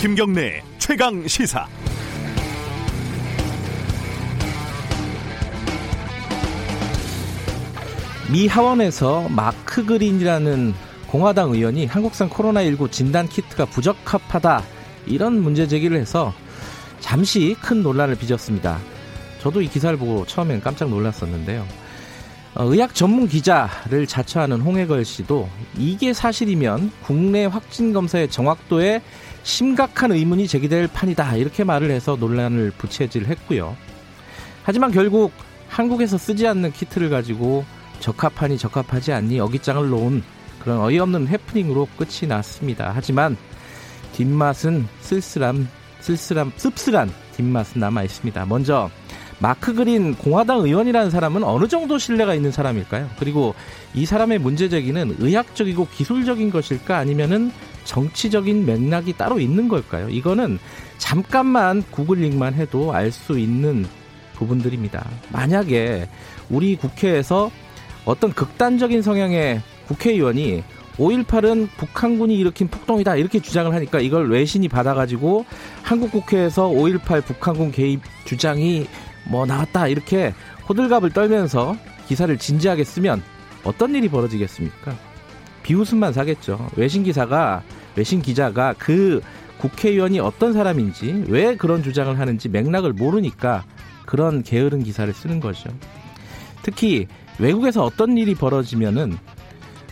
김경래 최강 시사. 미 하원에서 마크 그린이라는 공화당 의원이 한국산 코로나19 진단 키트가 부적합하다 이런 문제 제기를 해서 잠시 큰 논란을 빚었습니다. 저도 이 기사를 보고 처음엔 깜짝 놀랐었는데요. 어, 의학 전문 기자를 자처하는 홍해걸 씨도 이게 사실이면 국내 확진 검사의 정확도에 심각한 의문이 제기될 판이다 이렇게 말을 해서 논란을 부채질했고요. 하지만 결국 한국에서 쓰지 않는 키트를 가지고 적합하니 적합하지 않니 어깃장을 놓은 그런 어이없는 해프닝으로 끝이 났습니다. 하지만 뒷맛은 쓸쓸함, 쓸쓸함, 씁쓸한 뒷맛은 남아 있습니다. 먼저 마크 그린 공화당 의원이라는 사람은 어느 정도 신뢰가 있는 사람일까요? 그리고 이 사람의 문제 제기는 의학적이고 기술적인 것일까 아니면은 정치적인 맥락이 따로 있는 걸까요? 이거는 잠깐만 구글링만 해도 알 수 있는 부분들입니다. 만약에 우리 국회에서 어떤 극단적인 성향의 국회의원이 5.18은 북한군이 일으킨 폭동이다 이렇게 주장을 하니까 이걸 외신이 받아가지고 한국 국회에서 5.18 북한군 개입 주장이 뭐 나왔다 이렇게 호들갑을 떨면서 기사를 진지하게 쓰면 어떤 일이 벌어지겠습니까? 비웃음만 사겠죠. 외신 기사가 외신 기자가 그 국회의원이 어떤 사람인지 왜 그런 주장을 하는지 맥락을 모르니까 그런 게으른 기사를 쓰는 거죠. 특히 외국에서 어떤 일이 벌어지면은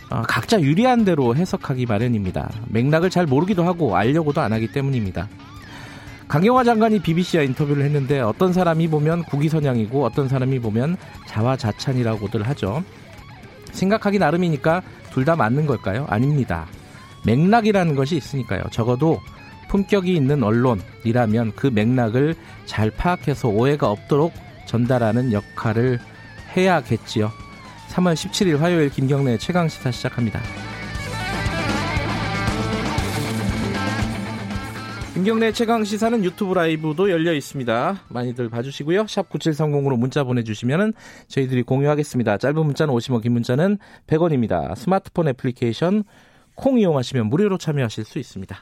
어, 각자 유리한 대로 해석하기 마련입니다. 맥락을 잘 모르기도 하고 알려고도 안 하기 때문입니다. 강경화 장관이 BBC와 인터뷰를 했는데 어떤 사람이 보면 국위선양이고 어떤 사람이 보면 자화자찬이라고들 하죠. 생각하기 나름이니까 둘 다 맞는 걸까요? 아닙니다. 맥락이라는 것이 있으니까요. 적어도 품격이 있는 언론이라면 그 맥락을 잘 파악해서 오해가 없도록 전달하는 역할을 해야겠지요. 3월 17일 화요일 김경래 최강 시사 시작합니다. 김경래 최강 시사는 유튜브 라이브도 열려 있습니다. 많이들 봐주시고요. 샵 9730으로 문자 보내주시면 저희들이 공유하겠습니다. 짧은 문자는 50원, 긴 문자는 100원입니다. 스마트폰 애플리케이션 콩 이용하시면 무료로 참여하실 수 있습니다.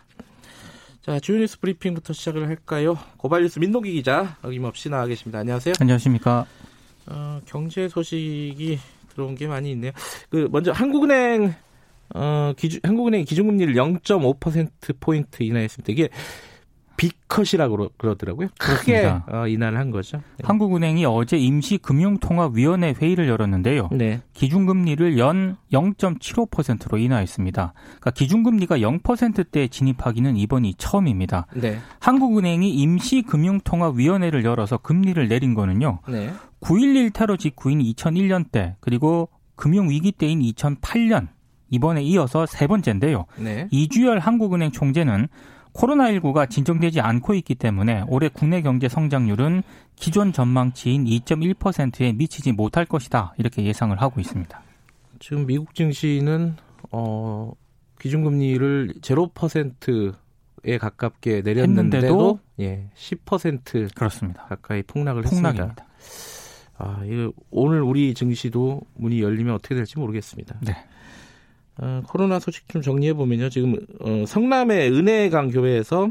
자, 주요 뉴스 브리핑부터 시작을 할까요? 고발 뉴스 민동기 기자 어김없이 나와 계십니다. 안녕하세요. 안녕하십니까. 어, 경제 소식이 들어온 게 많이 있네요. 그 먼저 한국은행 어, 기준, 한국은행 기준금리를 0.5% 포인트 인하했습니다. 이게 빅컷이라고 그러더라고요. 크게 어, 인하를 한 거죠. 네. 한국은행이 어제 임시 금융통합위원회 회의를 열었는데요. 네. 기준금리를 연 0.75%로 인하했습니다. 그러니까 기준금리가 0%대에 진입하기는 이번이 처음입니다. 네. 한국은행이 임시 금융통합위원회를 열어서 금리를 내린 거는요. 네. 9.11 테러 직후인 2001년 때 그리고 금융위기 때인 2008년 이번에 이어서 세 번째인데요. 네. 이주열 한국은행 총재는 코로나19가 진정되지 않고 있기 때문에 올해 국내 경제 성장률은 기존 전망치인 2.1%에 미치지 못할 것이다. 이렇게 예상을 하고 있습니다. 지금 미국 증시는 어 기준금리를 0%에 가깝게 내렸는데도 예, 10% 그렇습니다. 가까이 폭락을 폭락입니다. 했습니다. 아, 오늘 우리 증시도 문이 열리면 어떻게 될지 모르겠습니다. 네. 어, 코로나 소식 좀 정리해 보면요. 지금 어, 성남의 은혜강 교회에서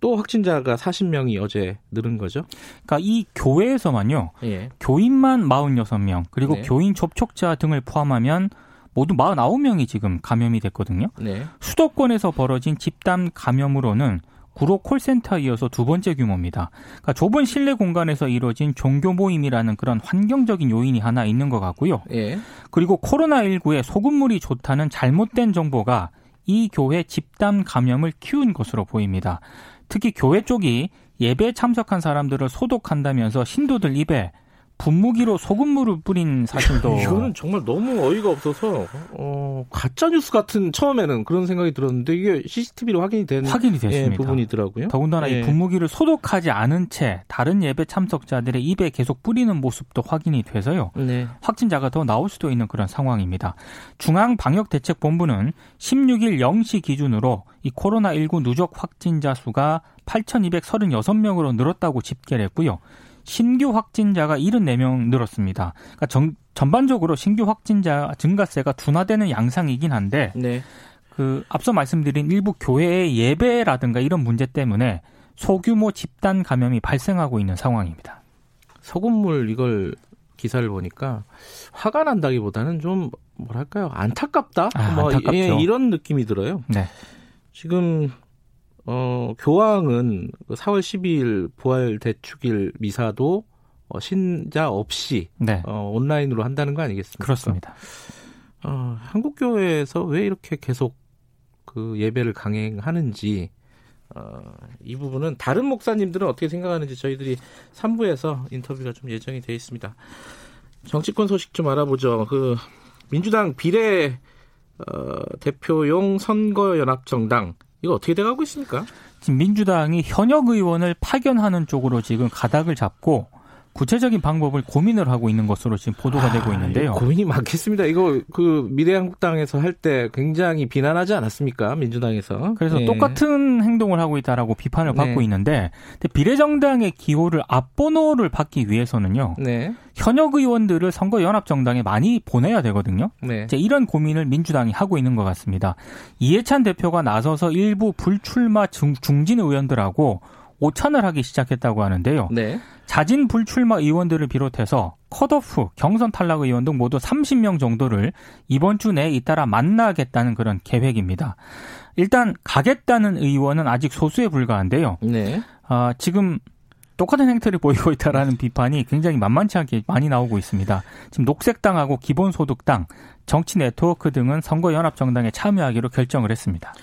또 확진자가 40명이 어제 늘은 거죠. 그러니까 이 교회에서만요. 예. 교인만 46명, 그리고 네. 교인 접촉자 등을 포함하면 모두 49명이 지금 감염이 됐거든요. 네. 수도권에서 벌어진 집단 감염으로는 구로 콜센터에 이어서 두 번째 규모입니다. 그러니까 좁은 실내 공간에서 이루어진 종교 모임이라는 그런 환경적인 요인이 하나 있는 것 같고요. 예. 그리고 코로나19에 소금물이 좋다는 잘못된 정보가 이 교회 집단 감염을 키운 것으로 보입니다. 특히 교회 쪽이 예배 참석한 사람들을 소독한다면서 신도들 입에 분무기로 소금물을 뿌린 사실도 이거는 정말 너무 어이가 없어서 어, 가짜 뉴스 같은 처음에는 그런 생각이 들었는데 이게 CCTV로 확인이 된 확인이 됐습니다. 예, 부분이더라고요. 더군다나 예. 이 분무기를 소독하지 않은 채 다른 예배 참석자들의 입에 계속 뿌리는 모습도 확인이 돼서요. 네. 확진자가 더 나올 수도 있는 그런 상황입니다. 중앙 방역 대책 본부는 16일 0시 기준으로 이 코로나 19 누적 확진자 수가 8,236명으로 늘었다고 집계를 했고요. 신규 확진자가 74명 늘었습니다. 그러니까 전, 전반적으로 신규 확진자 증가세가 둔화되는 양상이긴 한데 네. 그 앞서 말씀드린 일부 교회의 예배라든가 이런 문제 때문에 소규모 집단 감염이 발생하고 있는 상황입니다. 소금물 이걸 기사를 보니까 화가 난다기보다는 좀 뭐랄까요 안타깝다 아, 뭐. 예, 이런 느낌이 들어요. 네. 지금 어 교황은 4월 그 12일 부활 대축일 미사도 어, 신자 없이 네. 어, 온라인으로 한다는 거 아니겠습니까? 그렇습니다. 어, 한국 교회에서 왜 이렇게 계속 그 예배를 강행하는지 어, 이 부분은 다른 목사님들은 어떻게 생각하는지 저희들이 3부에서 인터뷰가 좀 예정이 되어 있습니다. 정치권 소식 좀 알아보죠. 그 민주당 비례 어, 대표용 선거연합정당 이거 어떻게 돼가고 있습니까? 지금 민주당이 현역 의원을 파견하는 쪽으로 지금 가닥을 잡고 구체적인 방법을 고민을 하고 있는 것으로 지금 보도가 아, 되고 있는데요. 고민이 많겠습니다. 이거 그 미래한국당에서 할 때 굉장히 비난하지 않았습니까? 민주당에서. 그래서 네. 똑같은 행동을 하고 있다라고 비판을 받고 네. 있는데 비례정당의 기호를 앞번호를 받기 위해서는요. 네. 현역 의원들을 선거 연합 정당에 많이 보내야 되거든요. 네. 이제 이런 고민을 민주당이 하고 있는 것 같습니다. 이해찬 대표가 나서서 일부 불출마 중, 중진 의원들하고 오찬을 하기 시작했다고 하는데요. 네. 자진 불출마 의원들을 비롯해서 컷오프, 경선 탈락 의원 등 모두 30명 정도를 이번 주 내에 잇따라 만나겠다는 그런 계획입니다. 일단 가겠다는 의원은 아직 소수에 불과한데요. 네. 아, 지금 똑같은 행태를 보이고 있다라는 비판이 굉장히 만만치 않게 많이 나오고 있습니다. 지금 녹색당하고 기본소득당, 정치 네트워크 등은 선거연합정당에 참여하기로 결정을 했습니다.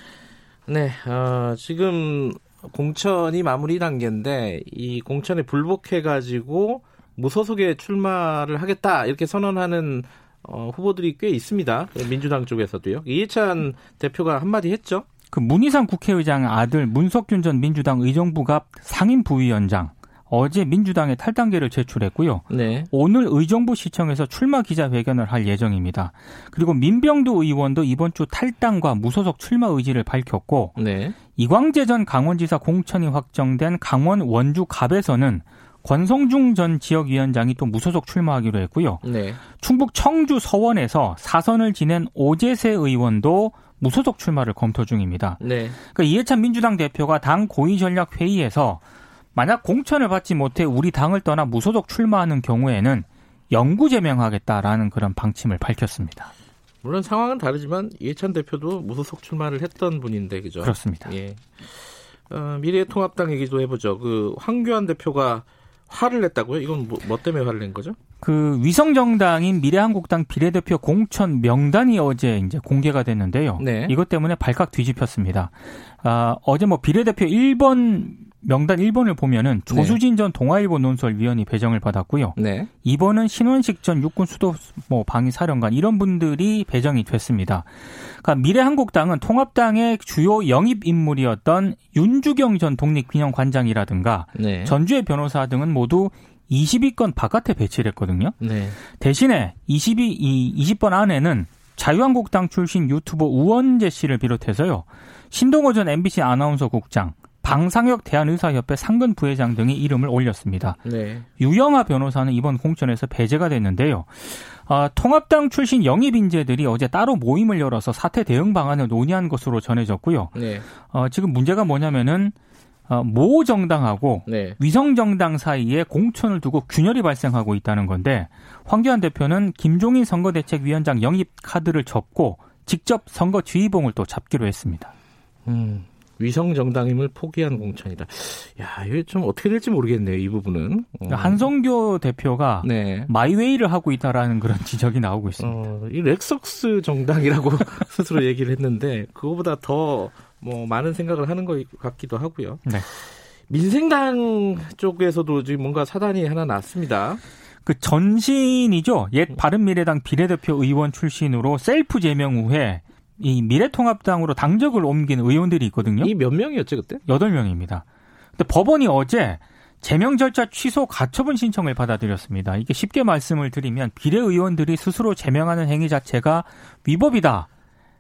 네, 어, 지금 공천이 마무리 단계인데 이 공천에 불복해가지고 무소속에 출마를 하겠다 이렇게 선언하는 어, 후보들이 꽤 있습니다. 민주당 쪽에서도요. 이해찬 대표가 한마디 했죠. 그 문희상 국회의장 아들 문석균 전 민주당 의정부갑 상임 부위원장 어제 민주당에 탈당계를 제출했고요. 네. 오늘 의정부 시청에서 출마 기자회견을 할 예정입니다. 그리고 민병두 의원도 이번 주 탈당과 무소속 출마 의지를 밝혔고 네. 이광재 전 강원지사 공천이 확정된 강원 원주 갑에서는 권성중 전 지역위원장이 또 무소속 출마하기로 했고요. 네. 충북 청주 서원에서 사선을 지낸 오재세 의원도 무소속 출마를 검토 중입니다. 네. 그러니까 이해찬 민주당 대표가 당 고위 전략 회의에서 만약 공천을 받지 못해 우리 당을 떠나 무소속 출마하는 경우에는 영구 제명하겠다라는 그런 방침을 밝혔습니다. 물론 상황은 다르지만 이해찬 대표도 무소속 출마를 했던 분인데 그죠? 그렇습니다. 예. 어, 미래통합당 얘기도 해보죠. 그 황교안 대표가 화를 냈다고요? 이건 뭐, 뭐 때문에 화를 낸 거죠? 그 위성 정당인 미래한국당 비례대표 공천 명단이 어제 이제 공개가 됐는데요. 네. 이것 때문에 발칵 뒤집혔습니다. 아, 어제 뭐 비례대표 1번 명단 1번을 보면은 조수진 전 동아일보 논설위원이 배정을 받았고요. 네. 2번은 신원식 전 육군 수도 뭐 방위 사령관 이런 분들이 배정이 됐습니다. 그러니까 미래한국당은 통합당의 주요 영입 인물이었던 윤주경 전 독립균형관장이라든가 네. 전주의 변호사 등은 모두 20위권 바깥에 배치를 했거든요. 네. 대신에 22, 이 20번 안에는 자유한국당 출신 유튜버 우원재 씨를 비롯해서요. 신동호 전 MBC 아나운서 국장, 방상혁 대한의사협회 상근 부회장 등이 이름을 올렸습니다. 네. 유영아 변호사는 이번 공천에서 배제가 됐는데요. 어, 통합당 출신 영입 인재들이 어제 따로 모임을 열어서 사태 대응 방안을 논의한 것으로 전해졌고요. 네. 어, 지금 문제가 뭐냐면은 어, 모 정당하고 네. 위성 정당 사이에 공천을 두고 균열이 발생하고 있다는 건데 황교안 대표는 김종인 선거대책위원장 영입 카드를 접고 직접 선거 지휘봉을 또 잡기로 했습니다. 음. 위성 정당임을 포기한 공천이다. 야, 이게 좀 어떻게 될지 모르겠네요. 이 부분은. 어. 한성교 대표가 네. my way를 하고 있다라는 그런 지적이 나오고 있습니다. 어, 이 렉석스 정당이라고 스스로 얘기를 했는데 그거보다 더 뭐 많은 생각을 하는 것 같기도 하고요. 네. 민생당 쪽에서도 지금 뭔가 사단이 하나 났습니다. 그 전신이죠. 옛 바른미래당 비례대표 의원 출신으로 셀프 제명 후에 이 미래통합당으로 당적을 옮긴 의원들이 있거든요. 이 몇 명이었죠 그때? 여덟 명입니다. 근데 법원이 어제 제명 절차 취소 가처분 신청을 받아들였습니다. 이게 쉽게 말씀을 드리면 비례 의원들이 스스로 제명하는 행위 자체가 위법이다.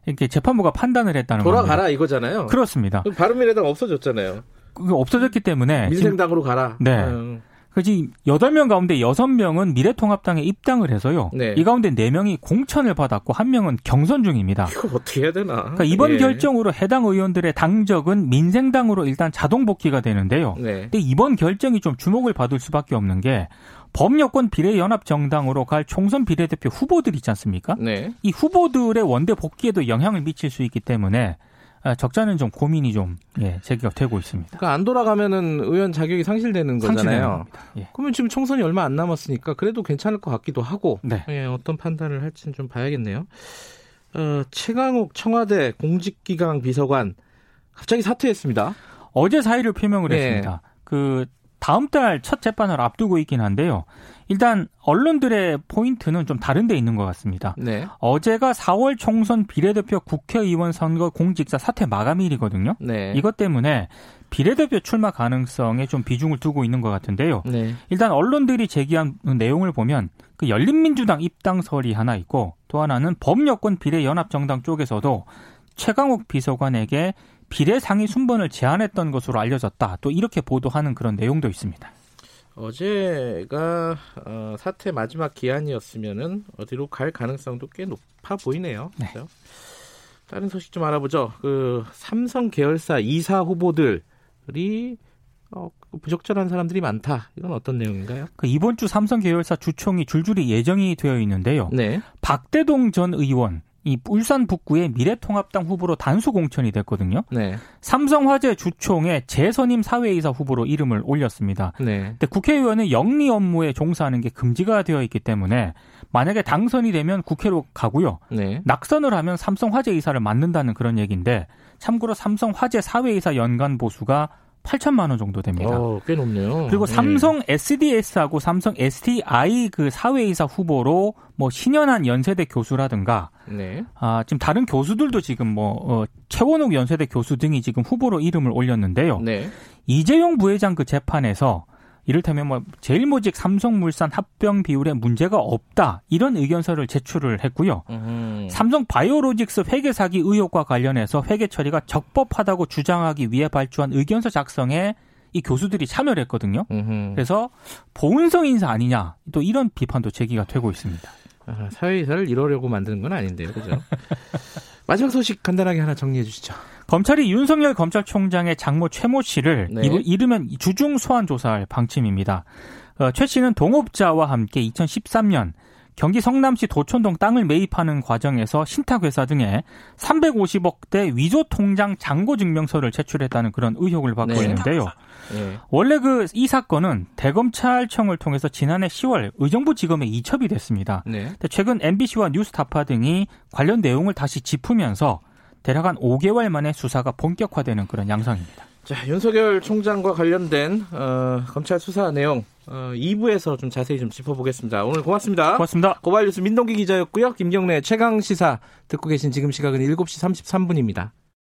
이렇게 재판부가 판단을 했다는 거죠. 돌아가라 겁니다. 이거잖아요. 그렇습니다. 바른미래당 없어졌잖아요. 없어졌기 때문에 민생당으로 가라. 네. 음. 그지 8명 가운데 6명은 미래통합당에 입당을 해서요. 네. 이 가운데 4명이 공천을 받았고 1명은 경선 중입니다. 이거 어떻게 해야 되나? 그러니까 이번 예. 결정으로 해당 의원들의 당적은 민생당으로 일단 자동 복귀가 되는데요. 네. 근데 이번 결정이 좀 주목을 받을 수밖에 없는 게 범여권 비례연합정당으로 갈 총선 비례대표 후보들 있지 않습니까? 네. 이 후보들의 원대 복귀에도 영향을 미칠 수 있기 때문에 아, 적자는 좀 고민이 좀 예, 제기가 되고 있습니다. 그러니까 안 돌아가면은 의원 자격이 상실되는 거잖아요. 예. 그러면 지금 총선이 얼마 안 남았으니까 그래도 괜찮을 것 같기도 하고 네. 예, 어떤 판단을 할지는 좀 봐야겠네요. 어, 최강욱 청와대 공직기강 비서관 갑자기 사퇴했습니다. 어제 사의를 표명을 네. 했습니다. 그 다음 달 첫 재판을 앞두고 있긴 한데요. 일단 언론들의 포인트는 좀 다른 데 있는 것 같습니다. 네. 어제가 4월 총선 비례대표 국회의원 선거 공직자 사퇴 마감일이거든요. 네. 이것 때문에 비례대표 출마 가능성에 좀 비중을 두고 있는 것 같은데요. 네. 일단 언론들이 제기한 내용을 보면 그 열린민주당 입당설이 하나 있고 또 하나는 범여권 비례연합정당 쪽에서도 최강욱 비서관에게 비례 상위 순번을 제한했던 것으로 알려졌다. 또 이렇게 보도하는 그런 내용도 있습니다. 어제가 어, 사태 마지막 기한이었으면은 어디로 갈 가능성도 꽤 높아 보이네요. 네. 그렇죠? 다른 소식 좀 알아보죠. 그 삼성 계열사 이사 후보들이 어, 부적절한 사람들이 많다. 이건 어떤 내용인가요? 그 이번 주 삼성 계열사 주총이 줄줄이 예정이 되어 있는데요. 네. 박대동 전 의원 이 울산 북구의 미래통합당 후보로 단수 공천이 됐거든요. 네. 삼성화재 주총에 재선임 사회이사 후보로 이름을 올렸습니다. 네. 근데 국회의원은 영리 업무에 종사하는 게 금지가 되어 있기 때문에 만약에 당선이 되면 국회로 가고요. 네. 낙선을 하면 삼성화재 이사를 맡는다는 그런 얘기인데 참고로 삼성화재 사회이사 연간 보수가 8천만 원 정도 됩니다. 어, 꽤 높네요. 그리고 네. 삼성 SDS하고 삼성 STI 그 사회이사 후보로 뭐 신현한 연세대 교수라든가 네. 아, 지금 다른 교수들도 지금 뭐 어, 최원욱 연세대 교수 등이 지금 후보로 이름을 올렸는데요. 네. 이재용 부회장 그 재판에서 이를테면 뭐 제일모직 삼성물산 합병 비율에 문제가 없다 이런 의견서를 제출을 했고요. 음. 삼성 바이오로직스 회계 사기 의혹과 관련해서 회계 처리가 적법하다고 주장하기 위해 발주한 의견서 작성에 이 교수들이 참여를 했거든요. 음흠. 그래서 보은성 인사 아니냐 또 이런 비판도 제기가 되고 있습니다. 아, 사회이사를 이러려고 만드는 건 아닌데요, 그죠? 마지막 소식 간단하게 하나 정리해 주시죠. 검찰이 윤석열 검찰총장의 장모 최모 씨를 네. 이르면 주중 소환 조사할 방침입니다. 어, 최 씨는 동업자와 함께 2013년 경기 성남시 도촌동 땅을 매입하는 과정에서 신탁회사 등에 350억대 위조 통장 잔고 증명서를 제출했다는 그런 의혹을 받고 네. 있는데요. 네. 원래 그 이 사건은 대검찰청을 통해서 지난해 10월 의정부 지검에 이첩이 됐습니다. 네. 최근 MBC와 뉴스타파 등이 관련 내용을 다시 짚으면서 대략 한 5개월 만에 수사가 본격화되는 그런 양상입니다. 자, 윤석열 총장과 관련된 어, 검찰 수사 내용 어, 2부에서 좀 자세히 좀 짚어보겠습니다. 오늘 고맙습니다. 고맙습니다. 고발뉴스 민동기 기자였고요. 김경래 최강 시사 듣고 계신 지금 시각은 7시 33분입니다.